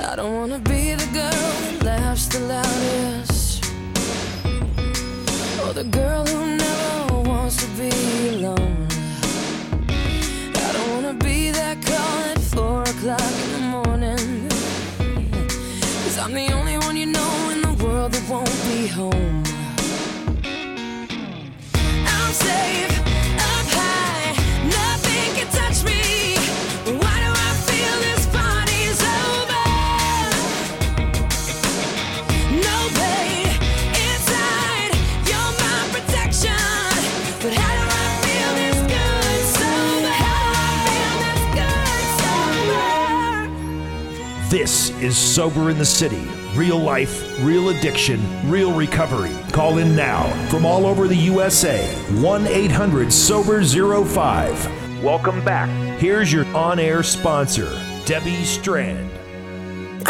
I don't wanna be the girl that laughs the loudest. Or the girl who never wants to be alone. Is Sober in the City. Real life, real addiction, real recovery. Call in now from all over the USA. 1 800 Sober 05. Welcome back. Here's your on air sponsor, Debbie Strand.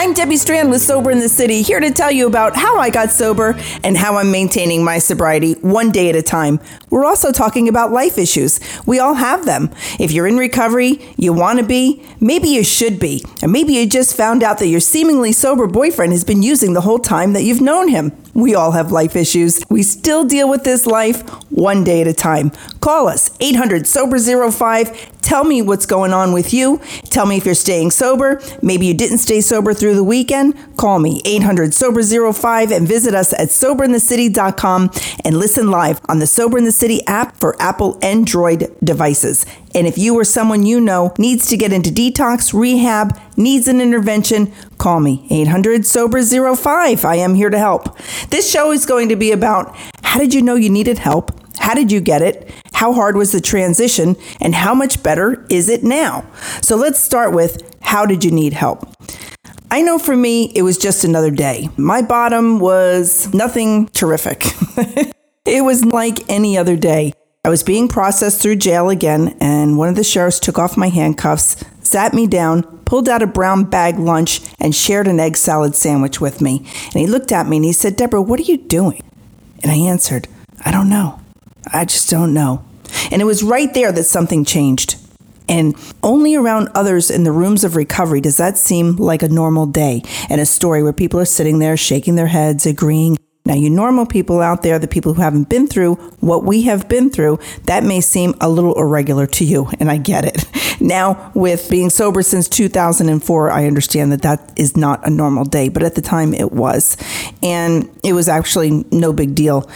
I'm Debbie Strand with Sober in the City, here to tell you about how I got sober and how I'm maintaining my sobriety one day at a time. We're also talking about life issues. We all have them. If you're in recovery, you want to be, maybe you should be, and maybe you just found out that your seemingly sober boyfriend has been using the whole time that you've known him. We all have life issues. We still deal with this life one day at a time. Call us 800 Sober 05. Tell me what's going on with you. Tell me if you're staying sober. Maybe you didn't stay sober through the weekend. Call me 800 Sober 05 and visit us at soberinthecity.com and listen live on the Sober in the City app for Apple Android devices. And if you or someone you know needs to get into detox, rehab, needs an intervention, call me 800 Sober 05. I am here to help. This show is going to be about how did you know you needed help? How did you get it? How hard was the transition? And how much better is it now? So let's start with how did you need help? I know for me, it was just another day. My bottom was nothing terrific. it was like any other day. I was being processed through jail again, and one of the sheriffs took off my handcuffs, sat me down, pulled out a brown bag lunch, and shared an egg salad sandwich with me. And he looked at me and he said, Deborah, what are you doing? And I answered, I don't know. I just don't know. And it was right there that something changed. And only around others in the rooms of recovery does that seem like a normal day and a story where people are sitting there shaking their heads, agreeing. Now, you normal people out there, the people who haven't been through what we have been through, that may seem a little irregular to you, and I get it. Now, with being sober since 2004, I understand that that is not a normal day, but at the time it was. And it was actually no big deal.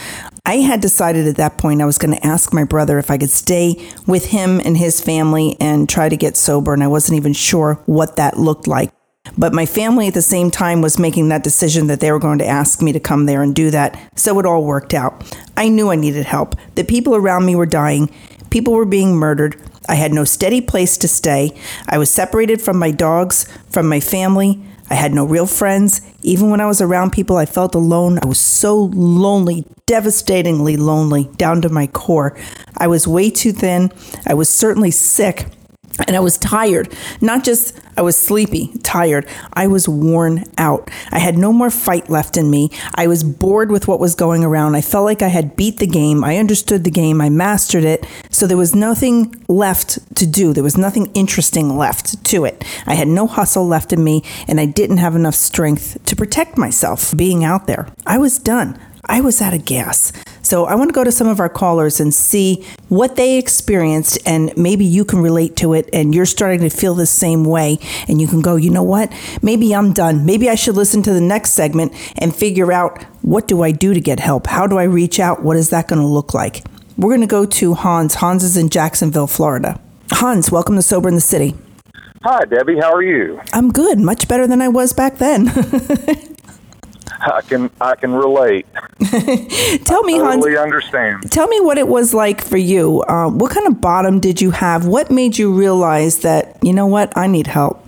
I had decided at that point I was going to ask my brother if I could stay with him and his family and try to get sober, and I wasn't even sure what that looked like. But my family at the same time was making that decision that they were going to ask me to come there and do that, so it all worked out. I knew I needed help. The people around me were dying, people were being murdered. I had no steady place to stay. I was separated from my dogs, from my family. I had no real friends. Even when I was around people, I felt alone. I was so lonely, devastatingly lonely, down to my core. I was way too thin. I was certainly sick. And I was tired. Not just I was sleepy, tired. I was worn out. I had no more fight left in me. I was bored with what was going around. I felt like I had beat the game. I understood the game. I mastered it. So there was nothing left to do. There was nothing interesting left to it. I had no hustle left in me, and I didn't have enough strength to protect myself being out there. I was done. I was out of gas. So I want to go to some of our callers and see what they experienced, and maybe you can relate to it and you're starting to feel the same way. And you can go, you know what? Maybe I'm done. Maybe I should listen to the next segment and figure out what do I do to get help? How do I reach out? What is that going to look like? We're going to go to Hans. Hans is in Jacksonville, Florida. Hans, welcome to Sober in the City. Hi, Debbie. How are you? I'm good, much better than I was back then. I can I can relate. Tell me, Hans. Totally understand. Tell me what it was like for you. Uh, what kind of bottom did you have? What made you realize that you know what I need help?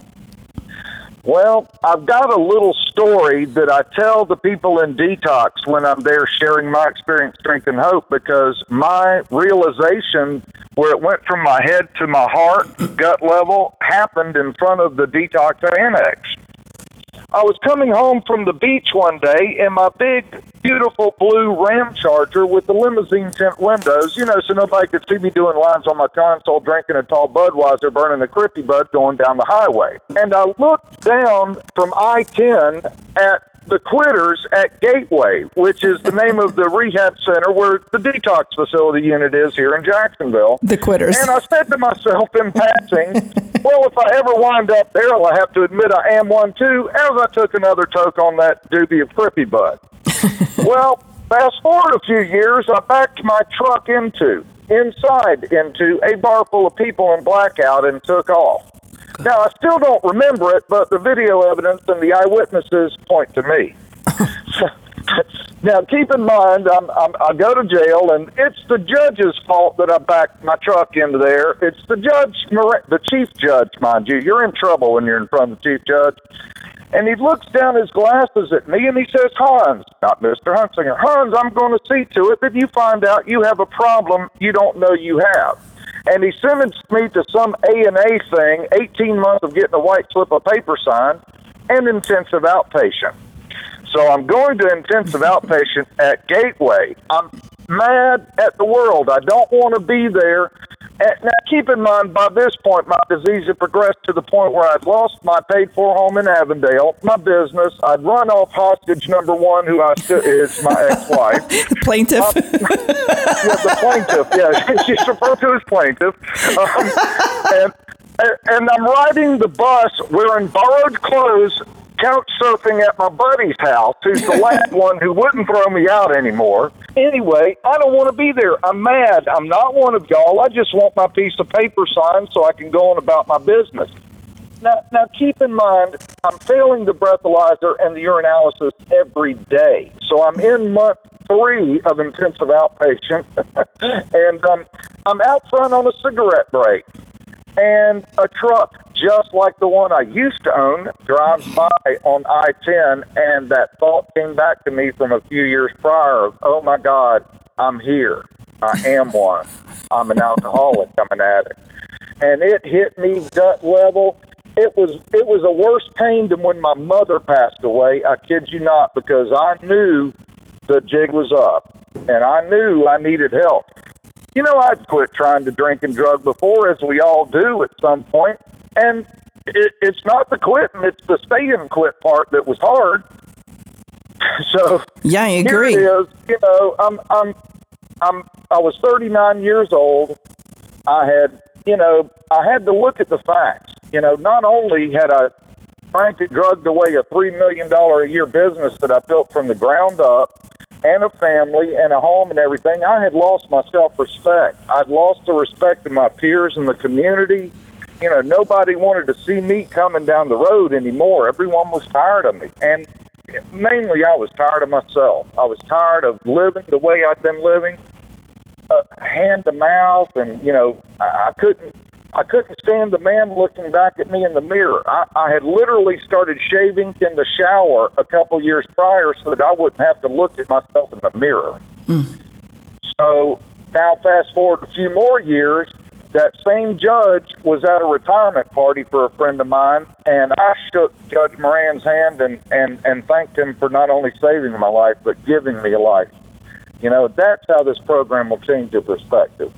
Well, I've got a little story that I tell the people in detox when I'm there sharing my experience, strength, and hope because my realization where it went from my head to my heart, gut level, happened in front of the detox annex. I was coming home from the beach one day in my big, beautiful blue Ram Charger with the limousine tint windows, you know, so nobody could see me doing lines on my console, drinking a tall Budweiser, burning a Crippy Bud going down the highway. And I looked down from I 10 at the Quitters at Gateway, which is the name of the rehab center where the detox facility unit is here in Jacksonville. The Quitters. And I said to myself in passing, well, if I ever wind up there, I have to admit I am one too, as I took another toke on that doobie of Crippy Bud. well, fast forward a few years, I backed my truck into, inside into a bar full of people in blackout and took off. Now, I still don't remember it, but the video evidence and the eyewitnesses point to me. now, keep in mind, I'm, I'm, I go to jail, and it's the judge's fault that I backed my truck into there. It's the judge, the chief judge, mind you. You're in trouble when you're in front of the chief judge. And he looks down his glasses at me and he says, Hans, not Mr. Hunsinger, Hans, I'm going to see to it that you find out you have a problem you don't know you have and he sentenced me to some A and A thing, 18 months of getting a white slip of paper signed, and intensive outpatient. So I'm going to intensive outpatient at Gateway. I'm mad at the world. I don't want to be there. Now, keep in mind, by this point, my disease had progressed to the point where I'd lost my paid for home in Avondale, my business. I'd run off hostage number one, who I still is my ex wife. plaintiff. Uh, yeah, the plaintiff. Yeah, she's referred to as plaintiff. Um, and, and I'm riding the bus wearing borrowed clothes couch surfing at my buddy's house, who's the last one who wouldn't throw me out anymore. Anyway, I don't want to be there. I'm mad. I'm not one of y'all. I just want my piece of paper signed so I can go on about my business. Now, now keep in mind, I'm failing the breathalyzer and the urinalysis every day. So I'm in month three of intensive outpatient, and um, I'm out front on a cigarette break and a truck just like the one I used to own drives by on I 10, and that thought came back to me from a few years prior of, oh my God, I'm here. I am one. I'm an alcoholic. I'm an addict. And it hit me gut level. It was it was a worse pain than when my mother passed away. I kid you not, because I knew the jig was up, and I knew I needed help. You know, I'd quit trying to drink and drug before, as we all do at some point, and it, it's not the quitting; it's the staying quit part that was hard. So yeah, I agree. Here it is. You know, I'm I'm I'm I was 39 years old. I had you know I had to look at the facts. You know, not only had I frankly drugged away a three million dollar a year business that I built from the ground up and a family and a home and everything, I had lost my self respect. I'd lost the respect of my peers in the community. You know, nobody wanted to see me coming down the road anymore. Everyone was tired of me. And mainly, I was tired of myself. I was tired of living the way I'd been living, uh, hand to mouth, and, you know, I, I couldn't I couldn't stand the man looking back at me in the mirror. I, I had literally started shaving in the shower a couple years prior so that I wouldn't have to look at myself in the mirror. Mm. So now, fast forward a few more years, that same judge was at a retirement party for a friend of mine, and I shook Judge Moran's hand and, and, and thanked him for not only saving my life, but giving me a life. You know, that's how this program will change your perspective.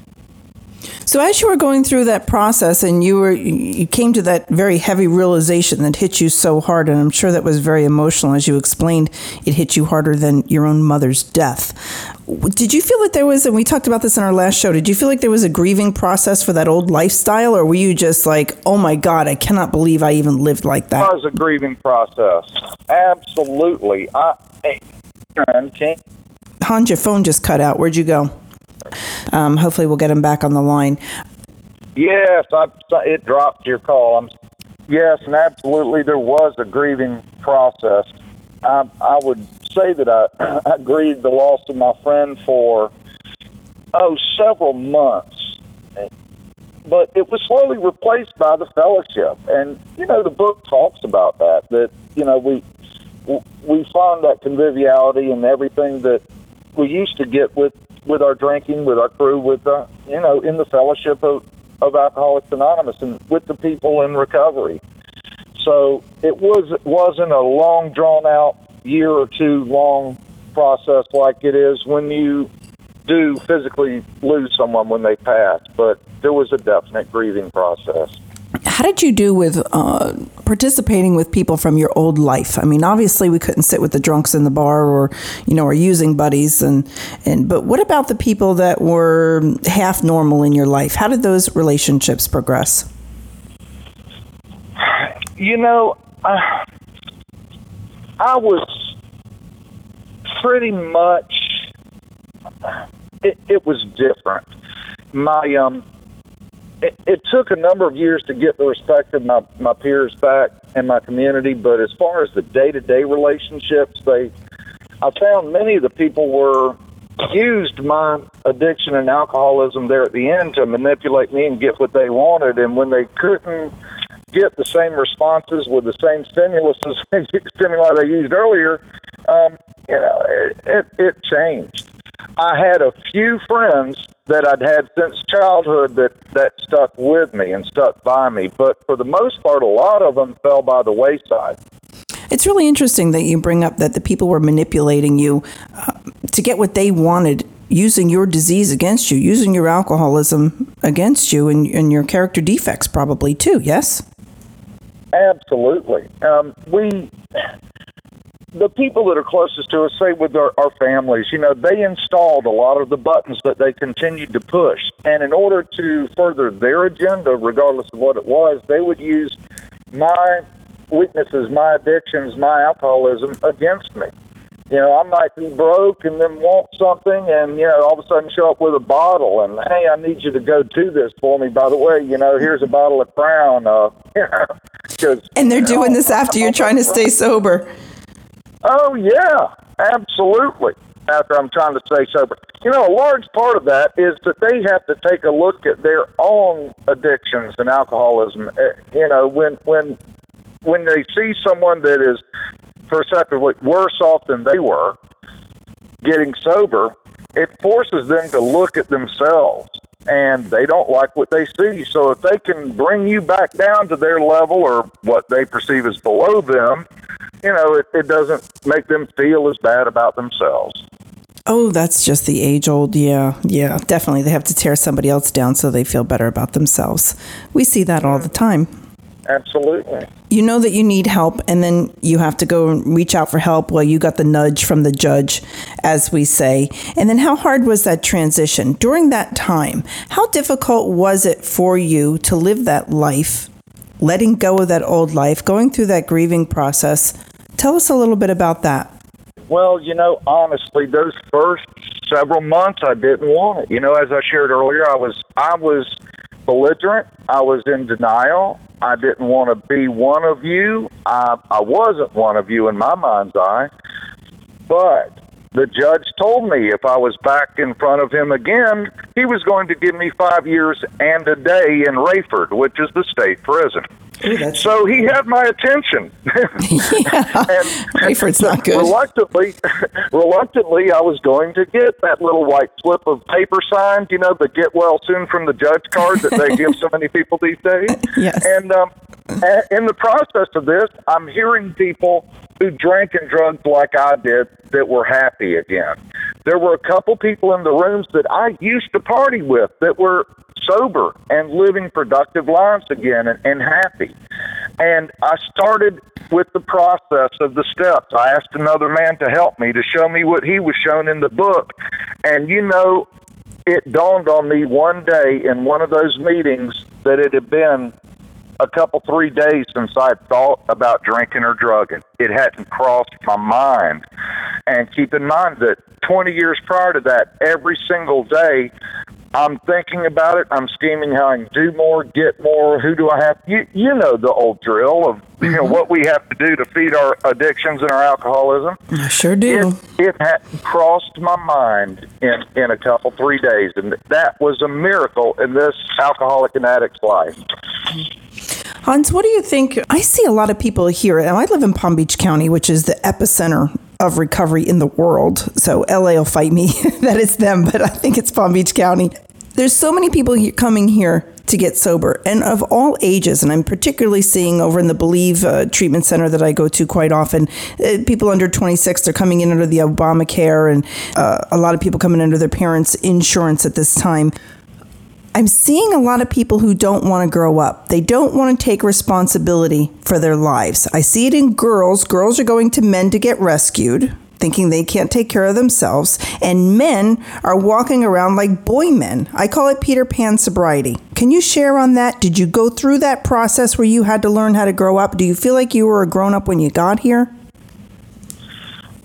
So as you were going through that process and you were you came to that very heavy realization that hit you so hard and I'm sure that was very emotional as you explained it hit you harder than your own mother's death. Did you feel that there was and we talked about this in our last show, did you feel like there was a grieving process for that old lifestyle or were you just like, "Oh my god, I cannot believe I even lived like that?" It was a grieving process. Absolutely. I, I Hans, your phone just cut out. Where'd you go? Um, hopefully, we'll get him back on the line. Yes, I, it dropped your call. I'm, yes, and absolutely, there was a grieving process. I, I would say that I, I grieved the loss of my friend for oh several months, but it was slowly replaced by the fellowship. And you know, the book talks about that. That you know we we find that conviviality and everything that we used to get with with our drinking, with our crew, with uh, you know, in the fellowship of, of Alcoholics Anonymous, and with the people in recovery. So it was wasn't a long drawn out year or two long process like it is when you do physically lose someone when they pass, but there was a definite grieving process. How did you do with uh, participating with people from your old life? I mean, obviously we couldn't sit with the drunks in the bar or, you know, our using buddies and and but what about the people that were half normal in your life? How did those relationships progress? You know, I, I was pretty much it, it was different. My um it, it took a number of years to get the respect of my, my peers back in my community, but as far as the day to day relationships, they I found many of the people were used my addiction and alcoholism there at the end to manipulate me and get what they wanted. And when they couldn't get the same responses with the same stimulus stimuli they used earlier, um, you know, it, it, it changed. I had a few friends that I'd had since childhood that that stuck with me and stuck by me, but for the most part, a lot of them fell by the wayside. It's really interesting that you bring up that the people were manipulating you uh, to get what they wanted, using your disease against you, using your alcoholism against you, and, and your character defects probably too. Yes. Absolutely. Um, we the people that are closest to us, say with our, our families, you know, they installed a lot of the buttons that they continued to push. And in order to further their agenda, regardless of what it was, they would use my weaknesses, my addictions, my alcoholism against me. You know, I might be broke and then want something, and you know, all of a sudden show up with a bottle, and hey, I need you to go do this for me. By the way, you know, here's a bottle of Crown. Uh, and they're doing this after you're trying to stay sober. Oh yeah, absolutely. After I'm trying to stay sober, you know, a large part of that is that they have to take a look at their own addictions and alcoholism. Eh, you know, when when when they see someone that is perceptively worse off than they were getting sober, it forces them to look at themselves and they don't like what they see. So if they can bring you back down to their level or what they perceive as below them, you know, it, it doesn't make them feel as bad about themselves. Oh, that's just the age old. Yeah, yeah, definitely. They have to tear somebody else down so they feel better about themselves. We see that all the time. Absolutely. You know that you need help, and then you have to go and reach out for help. Well, you got the nudge from the judge, as we say. And then, how hard was that transition during that time? How difficult was it for you to live that life, letting go of that old life, going through that grieving process? Tell us a little bit about that. Well, you know, honestly, those first several months, I didn't want it. You know, as I shared earlier, I was I was belligerent. I was in denial. I didn't want to be one of you. I, I wasn't one of you in my mind's eye. But the judge told me if I was back in front of him again, he was going to give me five years and a day in Raiford, which is the state prison. Ooh, so he had my attention. yeah. and Raiford's not good. Reluctantly, reluctantly, I was going to get that little white slip of paper signed, you know, the get well soon from the judge card that they give so many people these days. Yes. And um, in the process of this, I'm hearing people who drank and drugged like I did that were happy again. There were a couple people in the rooms that I used to party with that were sober and living productive lives again and, and happy. And I started with the process of the steps. I asked another man to help me to show me what he was shown in the book. And you know, it dawned on me one day in one of those meetings that it had been a couple, three days since I had thought about drinking or drugging. It hadn't crossed my mind. And keep in mind that 20 years prior to that, every single day, I'm thinking about it. I'm scheming how I can do more, get more. Who do I have? You, you know the old drill of you know mm-hmm. what we have to do to feed our addictions and our alcoholism. I sure do. It, it had crossed my mind in in a couple three days, and that was a miracle in this alcoholic and addict's life. Hans, what do you think? I see a lot of people here, and I live in Palm Beach County, which is the epicenter of recovery in the world. So LA will fight me that it's them, but I think it's Palm Beach County. There's so many people here coming here to get sober and of all ages. And I'm particularly seeing over in the Believe uh, Treatment Center that I go to quite often, uh, people under 26, they're coming in under the Obamacare and uh, a lot of people coming under their parents' insurance at this time. I'm seeing a lot of people who don't want to grow up. They don't want to take responsibility for their lives. I see it in girls. Girls are going to men to get rescued thinking they can't take care of themselves, and men are walking around like boy men. I call it Peter Pan sobriety. Can you share on that? Did you go through that process where you had to learn how to grow up? Do you feel like you were a grown up when you got here?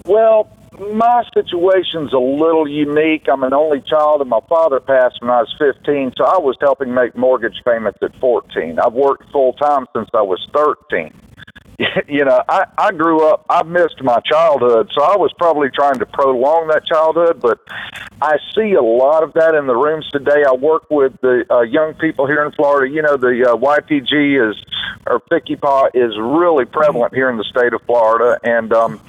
Well, my situation's a little unique. I'm an only child, and my father passed when I was 15, so I was helping make mortgage payments at 14. I've worked full time since I was 13. you know, I, I grew up, I missed my childhood, so I was probably trying to prolong that childhood, but I see a lot of that in the rooms today. I work with the uh, young people here in Florida. You know, the uh, YPG is, or Picky-Paw is really prevalent here in the state of Florida, and um,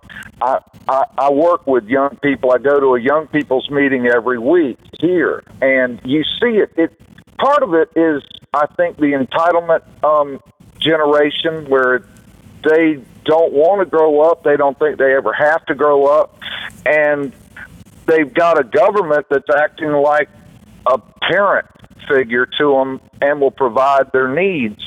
I, I, I work with young people. I go to a young people's meeting every week here, and you see it. It part of it is, I think, the entitlement um, generation where they don't want to grow up. They don't think they ever have to grow up. And they've got a government that's acting like a parent figure to them and will provide their needs.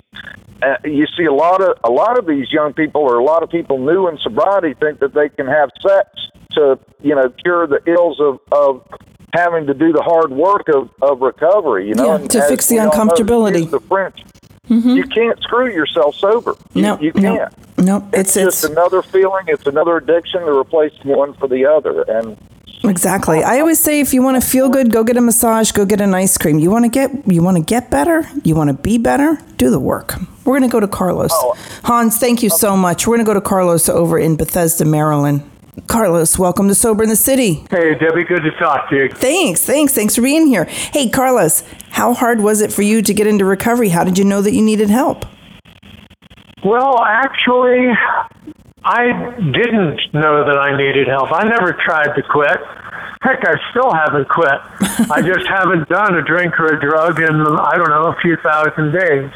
Uh, you see a lot of a lot of these young people or a lot of people new in sobriety think that they can have sex to you know cure the ills of, of having to do the hard work of, of recovery you know yeah, to fix the uncomfortability know, the french mm-hmm. you can't screw yourself sober no you can't no, it's, it's just another feeling. It's another addiction to replace one for the other, and Exactly. I always say if you want to feel good, go get a massage, go get an ice cream. You want to get you want to get better, you want to be better, do the work. We're going to go to Carlos. Oh. Hans, thank you so much. We're going to go to Carlos over in Bethesda, Maryland. Carlos, welcome to Sober in the City. Hey, Debbie, good to talk to you. Thanks, thanks, thanks for being here. Hey, Carlos, how hard was it for you to get into recovery? How did you know that you needed help? Well, actually, I didn't know that I needed help. I never tried to quit. Heck, I still haven't quit. I just haven't done a drink or a drug in, I don't know, a few thousand days.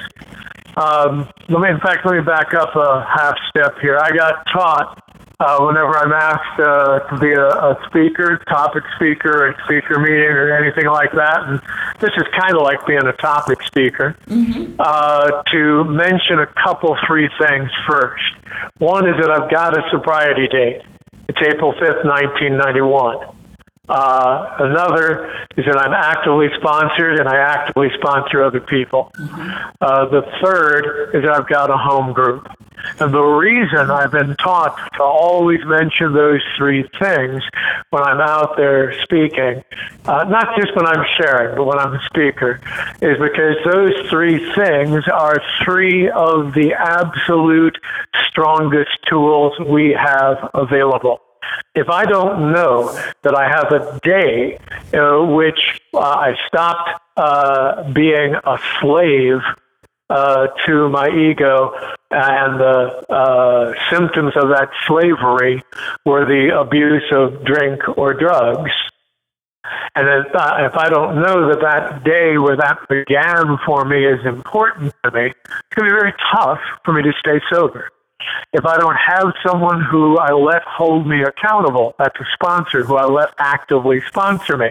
Um, let me, in fact, let me back up a half step here. I got taught uh, whenever I'm asked uh, to be a, a speaker, topic speaker, a speaker meeting, or anything like that. And this is kind of like being a topic speaker. Mm-hmm. Uh, to mention a couple, three things first. One is that I've got a sobriety date. It's April 5th, 1991. Uh, another is that I'm actively sponsored and I actively sponsor other people. Mm-hmm. Uh, the third is that I've got a home group. And the reason I've been taught to always mention those three things when I'm out there speaking, uh, not just when I'm sharing, but when I'm a speaker, is because those three things are three of the absolute strongest tools we have available. If I don't know that I have a day in which uh, I stopped uh, being a slave uh, to my ego, and the uh, symptoms of that slavery were the abuse of drink or drugs. And if, uh, if I don't know that that day where that began for me is important to me, it's going to be very tough for me to stay sober if I don't have someone who I let hold me accountable, that's a sponsor who I let actively sponsor me.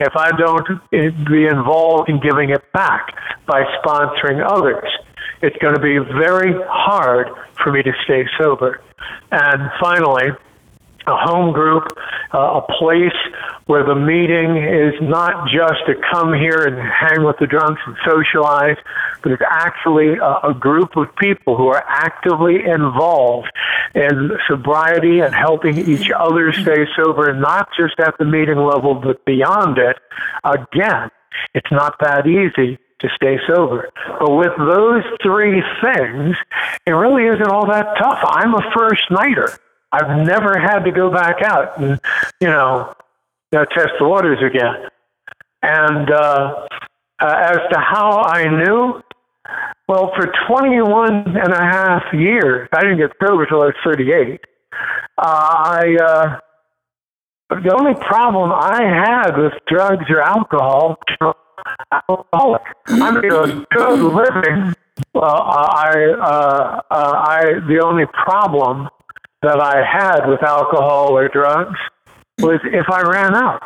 If I don't be involved in giving it back by sponsoring others, it's going to be very hard for me to stay sober. And finally, a home group, uh, a place where the meeting is not just to come here and hang with the drunks and socialize, but it's actually a, a group of people who are actively involved in sobriety and helping each other stay sober, and not just at the meeting level, but beyond it. Again, it's not that easy to stay sober. But with those three things, it really isn't all that tough. I'm a first nighter. I've never had to go back out and, you know, you know test the waters again. And uh, uh, as to how I knew, well, for 21 and a half years, I didn't get sober until I was 38. Uh, I, uh, the only problem I had with drugs or alcohol alcoholic. I made a good living. Well, I, uh, uh, I, the only problem that I had with alcohol or drugs was if I ran out.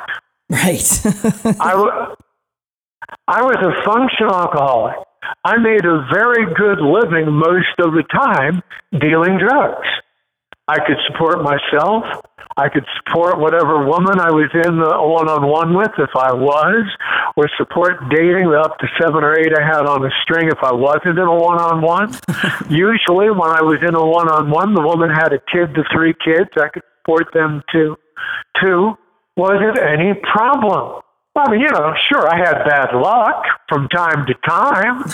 Right. I, w- I was a functional alcoholic. I made a very good living most of the time dealing drugs. I could support myself. I could support whatever woman I was in the one on one with if I was, or support dating the up to seven or eight I had on a string if I wasn't in a one on one. Usually, when I was in a one on one, the woman had a kid to three kids. I could support them too. Two, was it any problem? I mean, you know, sure, I had bad luck from time to time.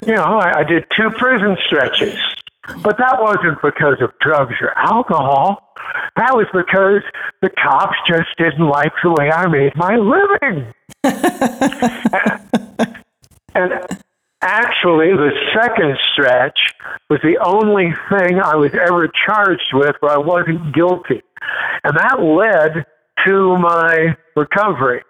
you know, I, I did two prison stretches. But that wasn't because of drugs or alcohol. That was because the cops just didn't like the way I made my living. and actually, the second stretch was the only thing I was ever charged with where I wasn't guilty. And that led to my recovery.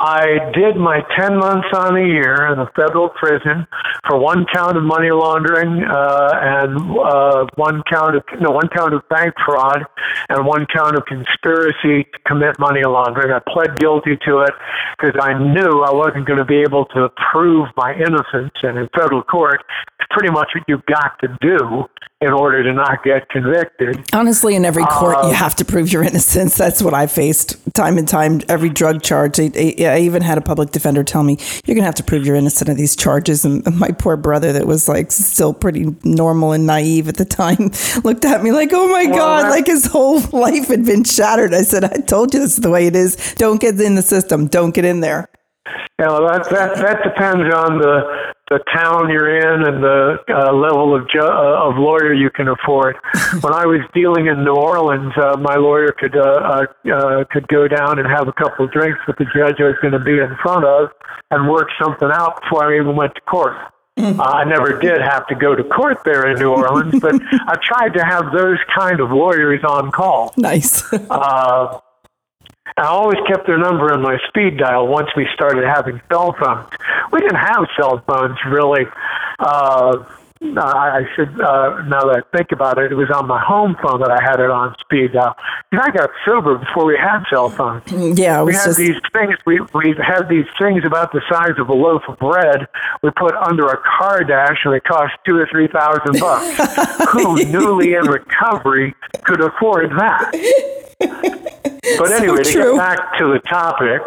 I did my 10 months on a year in a federal prison for one count of money laundering uh, and uh, one count of no one count of bank fraud and one count of conspiracy to commit money laundering. I pled guilty to it because I knew I wasn't going to be able to prove my innocence, and in federal court, it's pretty much what you've got to do in order to not get convicted. Honestly, in every court, Um, you have to prove your innocence. That's what I faced time and time. Every drug charge. I, I, I even had a public defender tell me, "You're going to have to prove you're innocent of these charges." And my poor brother, that was like still pretty normal and naive at the time, looked at me like, "Oh my god!" Like his whole life had been shattered. I said, "I told you this is the way it is. Don't get in the system. Don't get in there." You know, that, that, that depends on the, the town you're in and the uh, level of, ju- uh, of lawyer you can afford. when I was dealing in New Orleans, uh, my lawyer could, uh, uh, uh, could go down and have a couple of drinks with the judge I was going to be in front of and work something out before I even went to court. Uh, I never did have to go to court there in New Orleans, but I tried to have those kind of lawyers on call. Nice. Uh, I always kept their number in my speed dial once we started having cell phones. We didn't have cell phones really. Uh, I I should, uh, now that I think about it, it was on my home phone that I had it on speed dial. And I got sober before we had cell phones. yeah, it We had just these things. We we had these things about the size of a loaf of bread. We put under a car dash, and they cost two or three thousand bucks. Who newly in recovery could afford that? But anyway, to get back to the topic,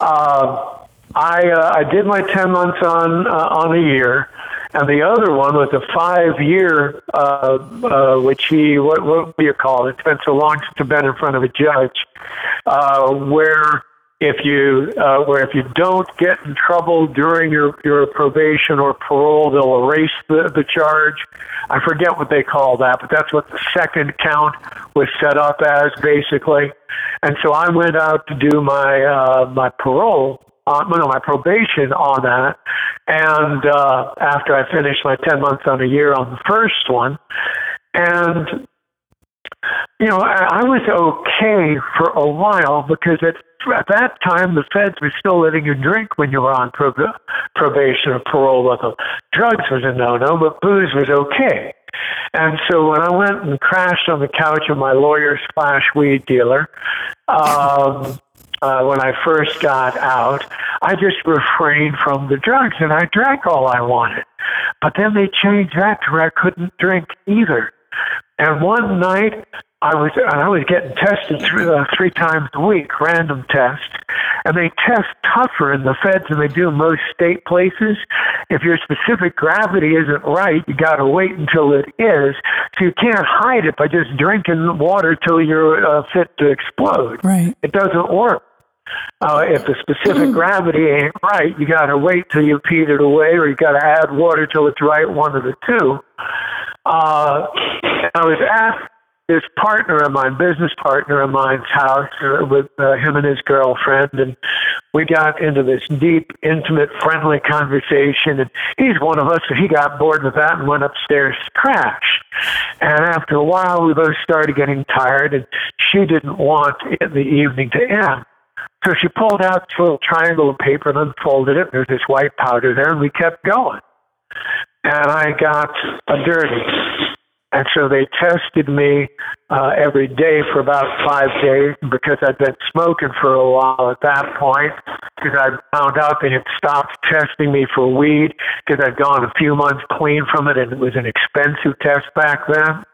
uh, I uh, I did my ten months on uh, on a year, and the other one was a five year, uh, uh, which he what what do you call it? It's been so long since I've been in front of a judge, uh, where if you uh, where if you don't get in trouble during your your probation or parole, they'll erase the the charge. I forget what they call that, but that's what the second count was set up as basically. And so I went out to do my uh, my parole, uh, no, my probation on that. And uh, after I finished my ten months on a year on the first one, and you know, I, I was okay for a while because at, at that time the feds were still letting you drink when you were on prob- probation or parole. Although drugs was a no-no, but booze was okay. And so when I went and crashed on the couch of my lawyer slash weed dealer, um, uh, when I first got out, I just refrained from the drugs and I drank all I wanted. But then they changed that to where I couldn't drink either. And one night, I was and I was getting tested three, uh, three times a week, random tests, and they test tougher in the feds than they do in most state places. If your specific gravity isn't right, you got to wait until it is. So you can't hide it by just drinking water till you're uh, fit to explode. Right. It doesn't work. Uh, if the specific gravity ain't right, you got to wait till you peed it away, or you got to add water till it's right, one of the two. Uh, I was at this partner of mine, business partner of mine's house uh, with uh, him and his girlfriend, and we got into this deep, intimate, friendly conversation. And he's one of us, so he got bored with that and went upstairs to crash. And after a while, we both started getting tired, and she didn't want the evening to end. So she pulled out this little triangle of paper and unfolded it. There's this white powder there, and we kept going. And I got a dirty. And so they tested me uh, every day for about five days because I'd been smoking for a while at that point because I found out they had stopped testing me for weed because I'd gone a few months clean from it and it was an expensive test back then.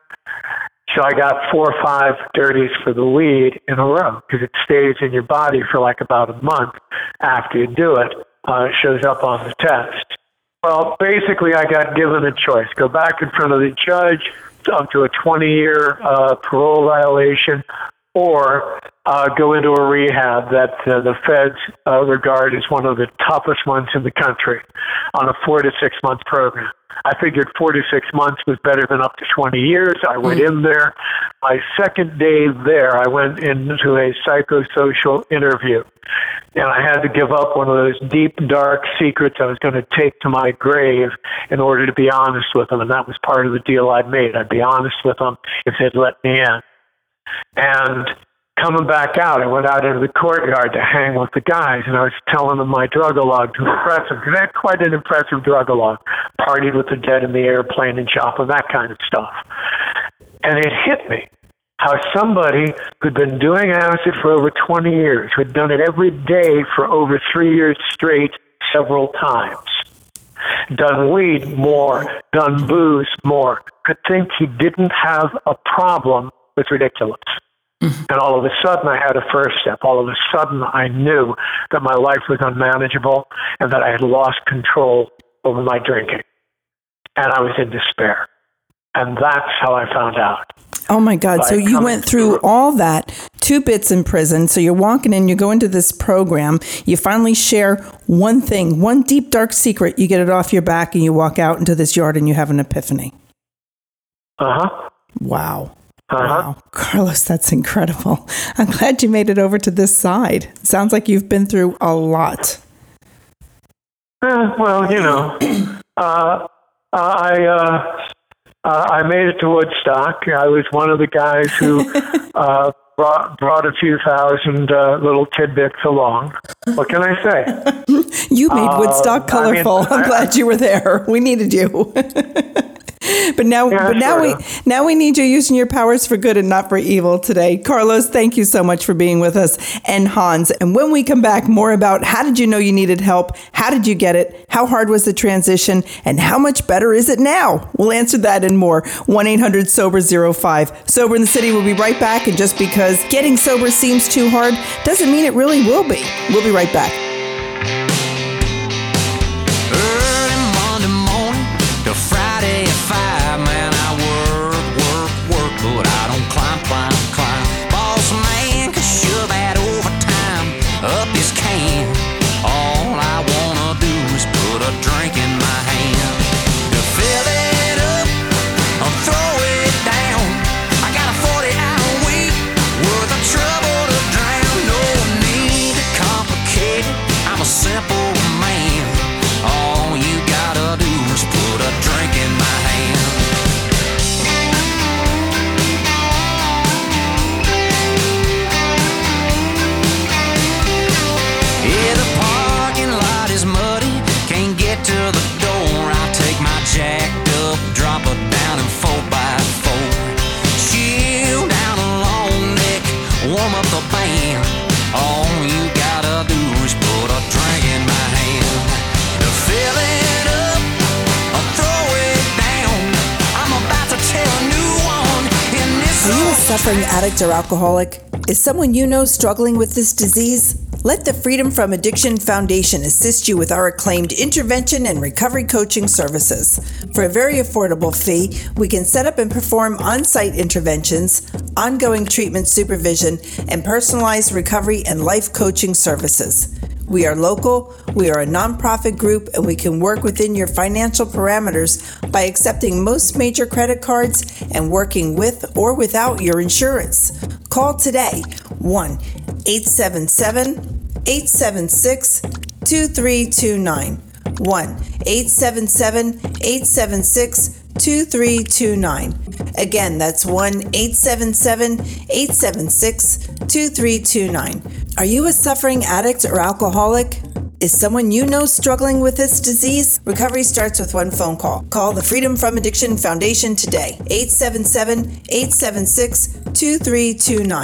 So I got four or five dirties for the weed in a row because it stays in your body for like about a month after you do it. Uh, it shows up on the test. Well, basically, I got given a choice: go back in front of the judge up to a 20-year uh, parole violation, or uh, go into a rehab that uh, the feds uh, regard as one of the toughest ones in the country on a four to six month program. I figured four to six months was better than up to 20 years. I went in there. My second day there, I went into a psychosocial interview. And I had to give up one of those deep, dark secrets I was going to take to my grave in order to be honest with them. And that was part of the deal I'd made. I'd be honest with them if they'd let me in. And coming back out, I went out into the courtyard to hang with the guys, and I was telling them my drug log to impress them because I had quite an impressive drug log. Partied with the dead in the airplane and Joplin, that kind of stuff. And it hit me how somebody who'd been doing acid for over 20 years, who'd done it every day for over three years straight, several times, done weed more, done booze more, could think he didn't have a problem was ridiculous. Mm-hmm. And all of a sudden, I had a first step. All of a sudden, I knew that my life was unmanageable and that I had lost control over my drinking. And I was in despair. And that's how I found out. Oh my God. So you went through all that, two bits in prison. So you're walking in, you go into this program, you finally share one thing, one deep, dark secret, you get it off your back, and you walk out into this yard and you have an epiphany. Uh huh. Wow. Uh-huh. Wow. Carlos, that's incredible. I'm glad you made it over to this side. Sounds like you've been through a lot. Uh, well, you know, uh, I uh, uh, I made it to Woodstock. I was one of the guys who uh, brought brought a few thousand uh, little tidbits along. What can I say? you made Woodstock colorful. I am glad you were there. We needed you. but now, yeah, but now we now we need you using your powers for good and not for evil today. Carlos, thank you so much for being with us, and Hans. And when we come back, more about how did you know you needed help? How did you get it? How hard was the transition? And how much better is it now? We'll answer that and more. One eight hundred sober 05. Sober in the city. We'll be right back. And just because getting sober seems too hard doesn't mean it really will be. We'll be right back. Or alcoholic? Is someone you know struggling with this disease? Let the Freedom from Addiction Foundation assist you with our acclaimed intervention and recovery coaching services. For a very affordable fee, we can set up and perform on site interventions, ongoing treatment supervision, and personalized recovery and life coaching services. We are local, we are a nonprofit group, and we can work within your financial parameters by accepting most major credit cards and working with or without your insurance. Call today 1 877 876 2329. 1 877 876 2329. Again, that's 1 877 876 2329. Are you a suffering addict or alcoholic? Is someone you know struggling with this disease? Recovery starts with one phone call. Call the Freedom from Addiction Foundation today, 877 876 2329.